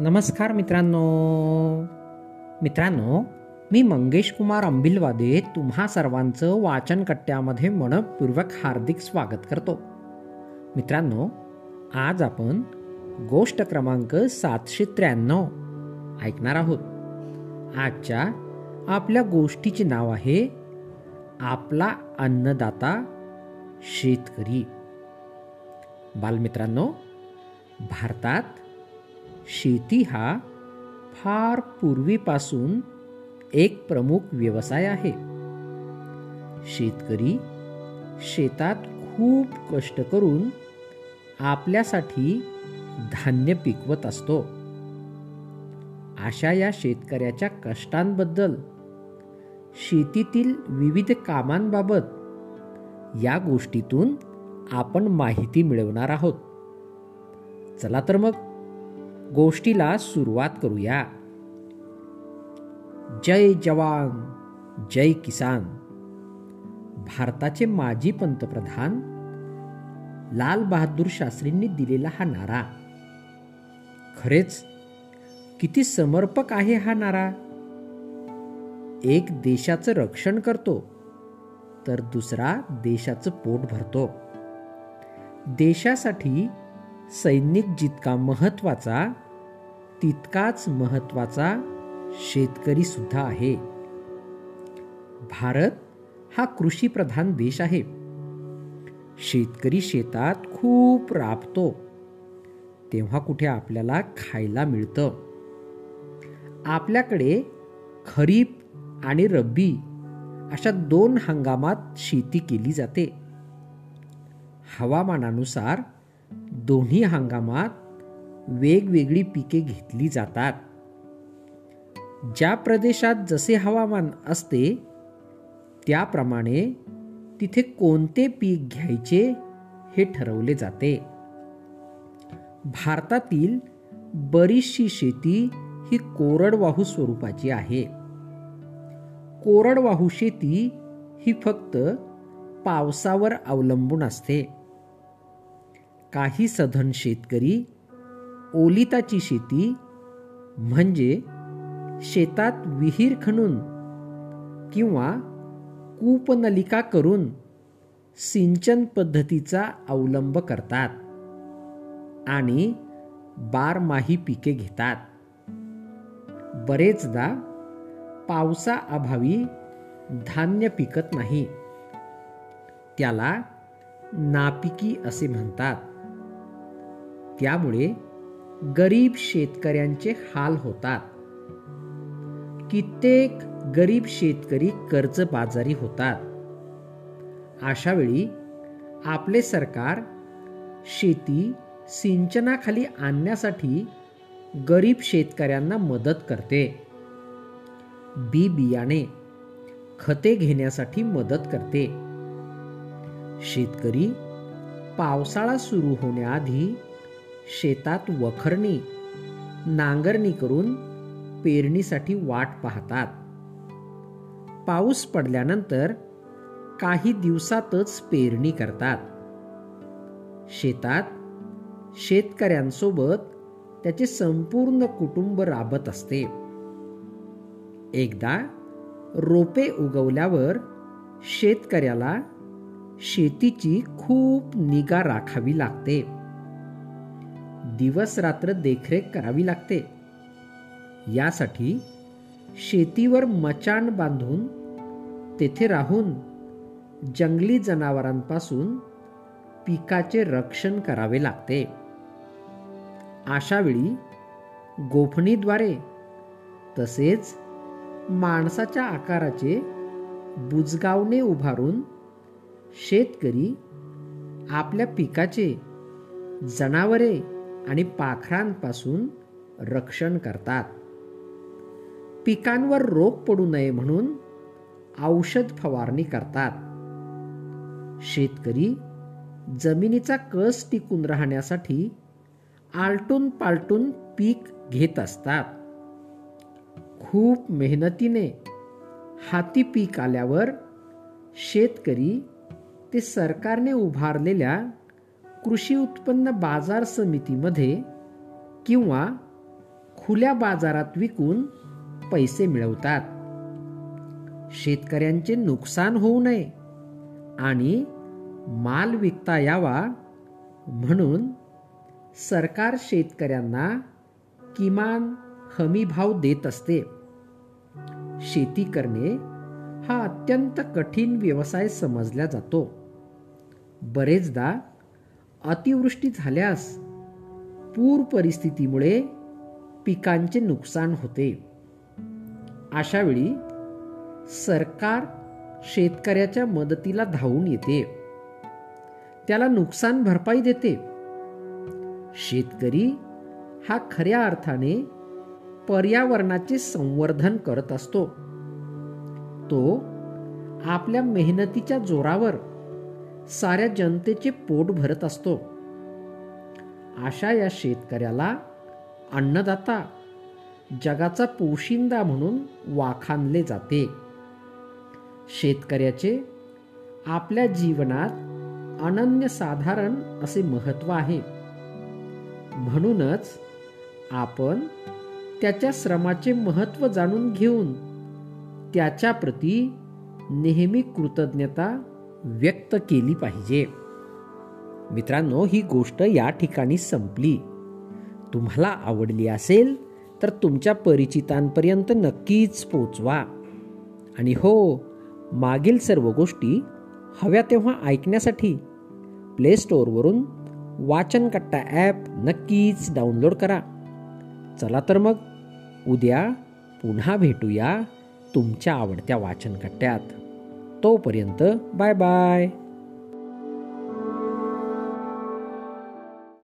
नमस्कार मित्रांनो. मित्रांनो मी मंगेश कुमार अंबिलवादे तुम्हा सर्वांचं वाचन कट्ट्यामध्ये मनपूर्वक हार्दिक स्वागत करतो. मित्रांनो आज आपण गोष्ट क्रमांक सातशे त्र्याण्णव ऐकणार आहोत. आजच्या आपल्या गोष्टीचे नाव आहे आपला अन्नदाता शेतकरी. बालमित्रांनो भारतात शेती हा फार पूर्वीपासून एक प्रमुख व्यवसाय आहे. शेतकरी शेतात खूप कष्ट करून आपल्यासाठी धान्य पिकवत असतो. अशा या शेतकऱ्याच्या कष्टांबद्दल शेतीतील विविध कामांबाबत या गोष्टीतून आपण माहिती मिळवणार आहोत. चला तर मग गोष्टीला सुरुवात करूया. जय जवान जय किसान. भारताचे माजी पंतप्रधान लाल बहादूर शास्त्रींनी दिलेला हा नारा. खरेच किती समर्पक आहे हा नारा? एक देशाचं रक्षण करतो तर दुसरा देशाचं पोट भरतो. देशासाठी सैनिक जितका महत्त्वाचा तितकाच महत्त्वाचा शेतकरी सुद्धा आहे. भारत हा कृषीप्रधान देश आहे. शेतकरी शेतात खूप राबतो. तेव्हा कुठे आपल्याला खायला मिळतं? आपल्याकडे खरीप आणि रब्बी अशा दोन हंगामात शेती केली जाते. हवामानानुसार दोन्ही हंगामात वेगवेगळी पिके घेतली जातात. ज्या प्रदेशात जसे हवामान असते त्याप्रमाणे तिथे कोणते पीक घ्यायचे हे ठरवले जाते. भारतातील बरीचशी शेती ही कोरडवाहू स्वरूपाची आहे. कोरडवाहू शेती ही फक्त पावसावर अवलंबून असते. काही सधन शेतकरी ओलिताची शेती म्हणजे शेतात विहीर खणून किंवा कूपनलिका करून सिंचन पद्धतीचा अवलंब करतात आणि बारमाही पिके घेतात. बरेचदा पावसाअभावी धान्य पिकत नाही. त्याला नापिकी असे म्हणतात. त्यामुळे गरीब शेतकऱ्यांचे हाल होतात. कित्येक गरीब शेतकरी कर्जबाजारी होतात. अशा वेळी आपले सरकार शेती सिंचनाखाली आणण्यासाठी गरीब शेतकऱ्यांना मदत करते. बी बियाणे खते घेण्यासाठी मदत करते. शेतकरी पावसाळा सुरू होण्याआधी शेतात वखरणी नांगरणी करून पेरणीसाठी वाट पाहतात. पाऊस पडल्यानंतर काही दिवसातच पेरणी करतात. शेतात शेतकऱ्यांसोबत त्याचे संपूर्ण कुटुंब राबत असते. एकदा रोपे उगवल्यावर शेतकऱ्याला शेतीची खूप निगा राखावी लागते. दिवस रात्र देखरेख करावी लागते. यासाठी शेतीवर मचाण बांधून तेथे राहून जंगली जनावरांपासून पिकाचे रक्षण करावे लागते. अशावेळी गोफणीद्वारे तसेच माणसाच्या आकाराचे बुजगावणे उभारून शेतकरी आपल्या पिकाचे जनावरे आणि पाखरांपासून रक्षण करतात. पिकांवर रोग पडू नये म्हणून औषध फवारणी करतात. शेतकरी जमिनीचा कस टिकून राहण्यासाठी आलटून पालटून पीक घेत असतात. खूप मेहनतीने हाती पीक आल्यावर शेतकरी ते सरकारने उभारलेल्या कृषी उत्पन्न बाजार समितीमध्ये किंवा खुल्या बाजारात विकून पैसे मिळवतात. शेतकऱ्यांचे नुकसान होऊ नये आणि माल विकता यावा म्हणून सरकार शेतकऱ्यांना किमान हमी भाव देत असते. शेती करणे हा अत्यंत कठीण व्यवसाय समजला जातो. बरेचदा अतिवृष्टी झाल्यास पूर परिस्थितीमुळे पिकांचे नुकसान होते. अशावेळी सरकार शेतकऱ्याच्या मदतीला धावून येते. त्याला नुकसान भरपाई देते. शेतकरी हा खऱ्या अर्थाने पर्यावरणाचे संवर्धन करत असतो. तो आपल्या मेहनतीच्या जोरावर साऱ्या जनतेचे पोट भरत असतो. अशा या शेतकऱ्याला अन्नदाता जगाचा पोशिंदा म्हणून वाखाणले जाते. शेतकऱ्याचे आपल्या जीवनात अनन्यसाधारण असे महत्त्व आहे. म्हणूनच आपण त्याच्या श्रमाचे महत्त्व जाणून घेऊन त्याच्याप्रती नेहमी कृतज्ञता व्यक्त केली पाहिजे. मित्रांनो ही गोष्ट या ठिकाणी संपली. तुम्हाला आवडली असेल तर तुमच्या परिचितांपर्यंत नक्कीच पोचवा. आणि हो मागील सर्व गोष्टी हव्या तेव्हा ऐकण्यासाठी प्ले स्टोअरवरून वाचनकट्टा ॲप नक्कीच डाउनलोड करा. चला तर मग उद्या पुन्हा भेटूया तुमच्या आवडत्या वाचनकट्ट्यात तोपर्यंत बाय बाय.